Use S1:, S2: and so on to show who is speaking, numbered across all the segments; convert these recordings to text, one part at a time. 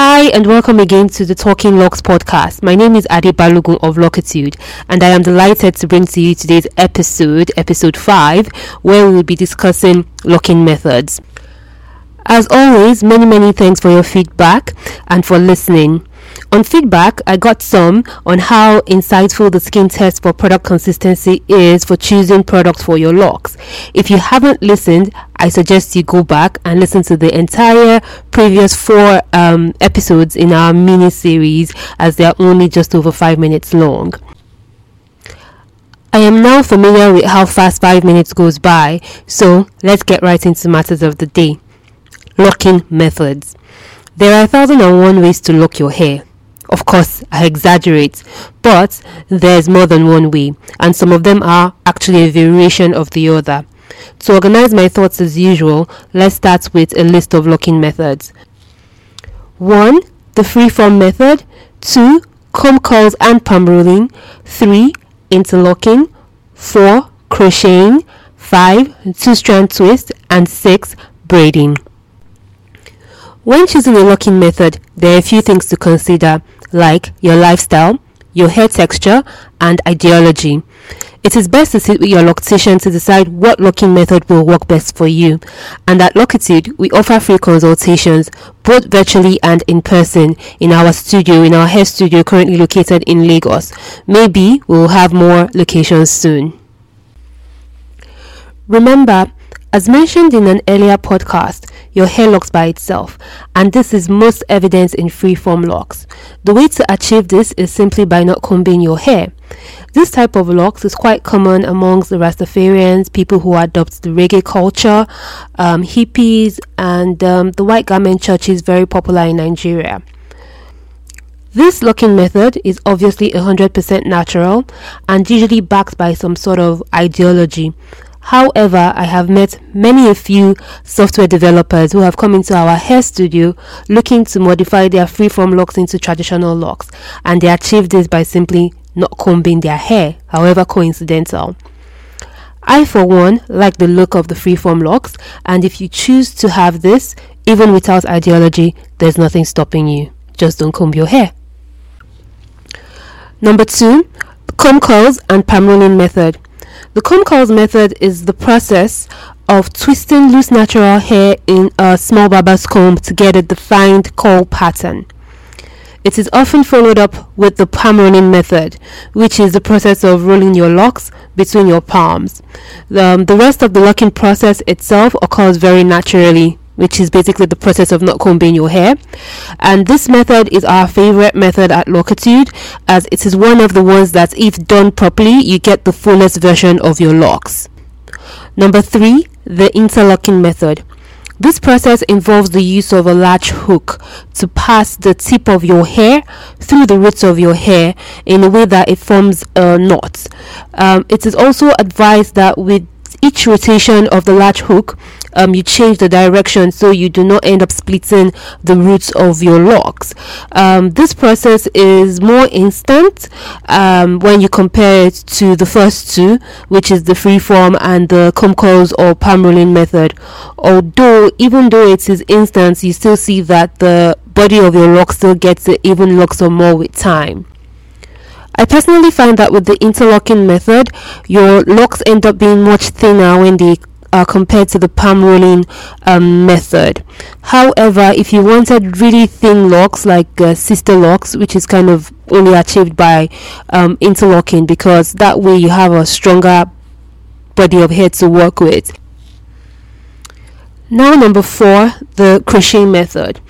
S1: Hi, and welcome again to the Talking Locks podcast. My name is Adi Balogun of Locitude, and I am delighted to bring to you today's episode, episode 5, where we will be discussing locking methods. As always, many, many thanks for your feedback and for listening. On feedback, I got some on how insightful the skin test for product consistency is for choosing products for your locks. If you haven't listened, I suggest you go back and listen to the entire previous four um, episodes in our mini series as they are only just over five minutes long. I am now familiar with how fast five minutes goes by, so let's get right into matters of the day. Locking methods. There are a thousand and one ways to lock your hair. Of course, I exaggerate, but there's more than one way, and some of them are actually a variation of the other. To organize my thoughts as usual, let's start with a list of locking methods. 1. The freeform method. 2. Comb curls and palm rolling. 3. Interlocking. 4. Crocheting. 5. Two strand twist. And 6. Braiding. When choosing a locking method, there are a few things to consider like your lifestyle, your hair texture, and ideology. It is best to sit with your loctician to decide what locking method will work best for you. And at Locitude, we offer free consultations, both virtually and in person, in our studio, in our hair studio currently located in Lagos. Maybe we'll have more locations soon. Remember, as mentioned in an earlier podcast, your hair locks by itself, and this is most evident in freeform locks. The way to achieve this is simply by not combing your hair. This type of locks is quite common amongst the Rastafarians, people who adopt the reggae culture, um, hippies, and um, the white garment church is very popular in Nigeria. This locking method is obviously 100% natural and usually backed by some sort of ideology. However, I have met many a few software developers who have come into our hair studio looking to modify their freeform locks into traditional locks, and they achieve this by simply not combing their hair, however coincidental. I, for one, like the look of the freeform locks, and if you choose to have this, even without ideology, there's nothing stopping you. Just don't comb your hair. Number two, comb curls and palm rolling method. The comb curls method is the process of twisting loose natural hair in a small barber's comb to get a defined curl pattern. It is often followed up with the palm method, which is the process of rolling your locks between your palms. The, um, the rest of the locking process itself occurs very naturally which is basically the process of not combing your hair. And this method is our favorite method at Locitude as it is one of the ones that if done properly, you get the fullest version of your locks. Number three, the interlocking method. This process involves the use of a large hook to pass the tip of your hair through the roots of your hair in a way that it forms a knot. Um, it is also advised that with each rotation of the large hook, um, you change the direction so you do not end up splitting the roots of your locks. Um, this process is more instant um, when you compare it to the first two, which is the freeform and the comb curls or palm rolling method. Although, even though it is instant, you still see that the body of your lock still gets it even locks or more with time. I personally find that with the interlocking method, your locks end up being much thinner when they are compared to the palm rolling um, method. However, if you wanted really thin locks like uh, sister locks, which is kind of only achieved by um, interlocking, because that way you have a stronger body of hair to work with. Now, number four, the crochet method.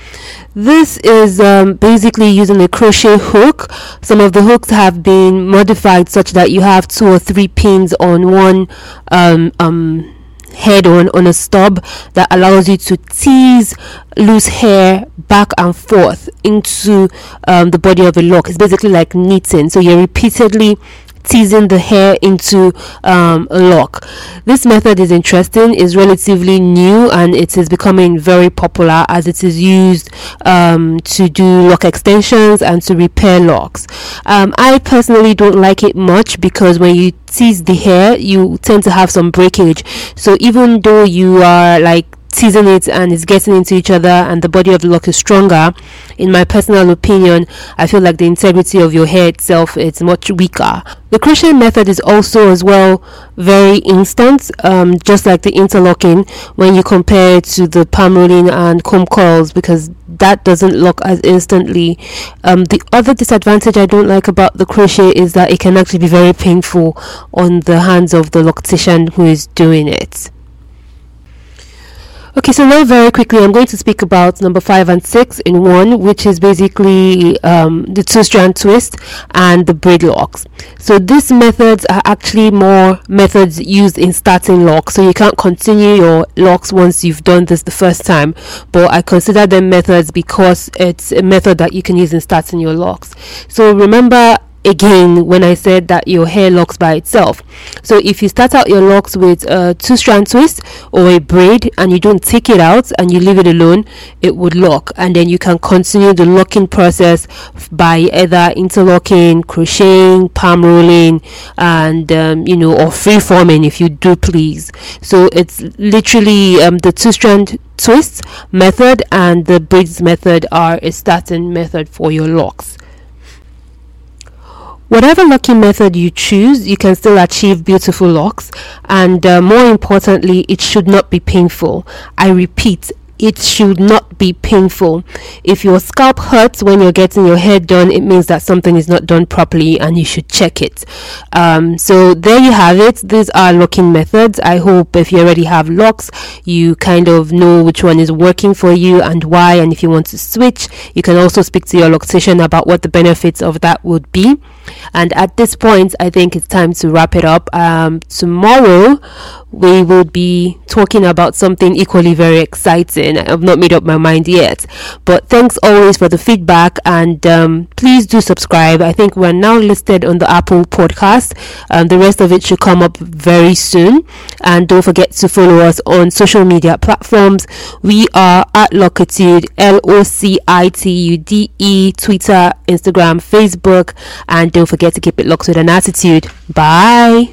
S1: This is um, basically using a crochet hook. Some of the hooks have been modified such that you have two or three pins on one um, um, head on on a stub that allows you to tease loose hair back and forth into um, the body of a lock. It's basically like knitting. So you're repeatedly teasing the hair into um, a lock. This method is interesting, is relatively new, and it is becoming very popular as it is used um, to do lock extensions and to repair locks. Um, I personally don't like it much because when you tease the hair, you tend to have some breakage. So even though you are like teasing it and it's getting into each other and the body of the lock is stronger in my personal opinion i feel like the integrity of your hair itself is much weaker. The crochet method is also as well very instant um, just like the interlocking when you compare it to the palm rolling and comb curls because that doesn't lock as instantly. Um, the other disadvantage i don't like about the crochet is that it can actually be very painful on the hands of the loctician who is doing it Okay, so now very quickly, I'm going to speak about number five and six in one, which is basically um, the two strand twist and the braid locks. So these methods are actually more methods used in starting locks. So you can't continue your locks once you've done this the first time, but I consider them methods because it's a method that you can use in starting your locks. So remember, again when I said that your hair locks by itself. So if you start out your locks with a two strand twist or a braid and you don't take it out and you leave it alone, it would lock and then you can continue the locking process by either interlocking, crocheting, palm rolling and um, you know or free forming if you do please. So it's literally um, the two strand twist method and the braids method are a starting method for your locks. Whatever locking method you choose, you can still achieve beautiful locks, and uh, more importantly, it should not be painful. I repeat, it should not be painful. If your scalp hurts when you're getting your hair done, it means that something is not done properly and you should check it. Um, so there you have it. These are locking methods. I hope if you already have locks, you kind of know which one is working for you and why. And if you want to switch, you can also speak to your loctician about what the benefits of that would be. And at this point, I think it's time to wrap it up. Um, tomorrow, we will be talking about something equally very exciting. I've not made up my mind yet, but thanks always for the feedback and um, please do subscribe. I think we're now listed on the Apple podcast. Um, the rest of it should come up very soon. And don't forget to follow us on social media platforms. We are at Locitude, L O C I T U D E, Twitter, Instagram, Facebook, and don't forget to keep it locked with an attitude. Bye.